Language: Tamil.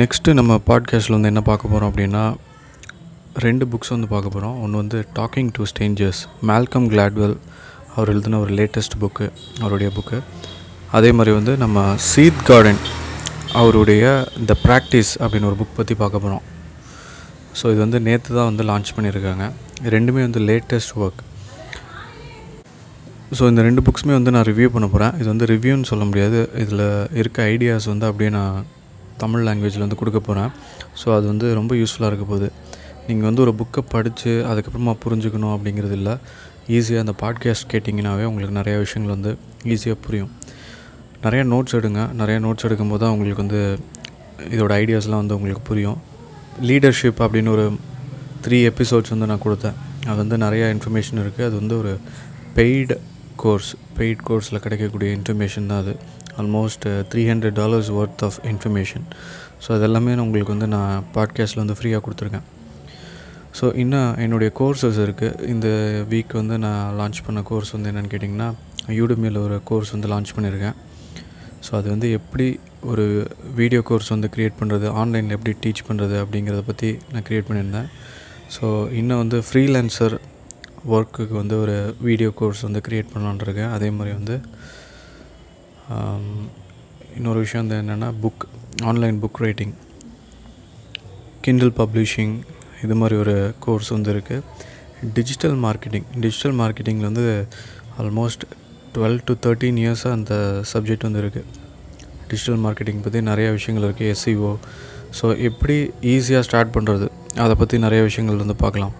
நெக்ஸ்ட்டு நம்ம பாட்காஸ்ட்டில் வந்து என்ன பார்க்க போகிறோம் அப்படின்னா ரெண்டு புக்ஸ் வந்து பார்க்க போகிறோம் ஒன்று வந்து talking to strangers Malcolm Gladwell அவர் எழுதின ஒரு லேட்டஸ்ட் புக்கு அவருடைய புக்கு அதே மாதிரி வந்து நம்ம சீத் கார்டன் அவருடைய த ப்ராக்டிஸ் அப்படின்னு ஒரு புக் பற்றி பார்க்க போகிறோம் ஸோ இது வந்து நேற்று தான் வந்து லான்ச் பண்ணியிருக்காங்க. ரெண்டுமே வந்து லேட்டஸ்ட் ஒர்க் ஸோ இந்த ரெண்டு புக்ஸுமே வந்து நான் ரிவ்யூ பண்ண போகிறேன் இது வந்து ரிவ்யூன்னு சொல்ல முடியாது. இதில் இருக்க ஐடியாஸ் வந்து அப்படியே நான் தமிழ் லாங்குவேஜில் வந்து கொடுக்க போகிறேன் ஸோ அது வந்து ரொம்ப யூஸ்ஃபுல்லாக இருக்க போகுது. நீங்கள் வந்து ஒரு புக்கை படித்து அதுக்கப்புறமா புரிஞ்சுக்கணும் அப்படிங்கிறது இல்லை. ஈஸியாக அந்த பாட்காஸ்ட் கேட்டிங்கனாவே உங்களுக்கு நிறையா விஷயங்கள் வந்து ஈஸியாக புரியும். நிறையா நோட்ஸ் எடுங்க. நிறையா நோட்ஸ் எடுக்கும்போது தான் உங்களுக்கு வந்து இதோட ஐடியாஸ்லாம் வந்து உங்களுக்கு புரியும். லீடர்ஷிப் அப்படின்னு ஒரு த்ரீ எபிசோட்ஸ் வந்து நான் கொடுத்தேன். அது வந்து நிறையா இன்ஃபர்மேஷன் இருக்குது அது வந்து ஒரு பெய்டு கோர்ஸ் பெய்ட் கோர்ஸில் கிடைக்கக்கூடிய இன்ஃபர்மேஷன் தான் அது. Almost three hundred dollars worth of information so அதெல்லாமே நான் உங்களுக்கு வந்து நான் பாட்காஸ்ட்டில் வந்து ஃப்ரீயாக கொடுத்துருக்கேன். ஸோ இன்னும் என்னுடைய கோர்சஸ் இருக்குது இந்த வீக் வந்து நான் லான்ச் பண்ண கோர்ஸ் வந்து என்னென்னு கேட்டிங்கன்னா யூடுமியில் ஒரு கோர்ஸ் வந்து லான்ச் பண்ணியிருக்கேன். ஸோ அது வந்து எப்படி ஒரு வீடியோ கோர்ஸ் வந்து க்ரியேட் பண்ணுறது ஆன்லைனில் எப்படி டீச் பண்ணுறது அப்படிங்கிறத பற்றி நான் க்ரியேட் பண்ணியிருந்தேன். ஸோ இன்னும் வந்து ஃப்ரீலான்சர் ஒர்க்குக்கு வந்து ஒரு வீடியோ கோர்ஸ் வந்து க்ரியேட் பண்ணலான் இருக்கேன். அதே மாதிரி வந்து இன்னொரு விஷயம் வந்து என்னென்னா book online book writing kindle publishing இது மாதிரி ஒரு கோர்ஸ் வந்து இருக்குது டிஜிட்டல் மார்க்கெட்டிங் டிஜிட்டல் மார்க்கெட்டிங்கில் வந்து ஆல்மோஸ்ட் டுவெல் டு தேர்ட்டீன் இயர்ஸாக அந்த சப்ஜெக்ட் வந்து இருக்குது டிஜிட்டல் மார்க்கெட்டிங் பற்றி நிறையா விஷயங்கள் இருக்குது எஸ்சிஓ ஸோ எப்படி ஈஸியாக ஸ்டார்ட் பண்ணுறது அதை பற்றி நிறைய விஷயங்கள் வந்து பார்க்கலாம்.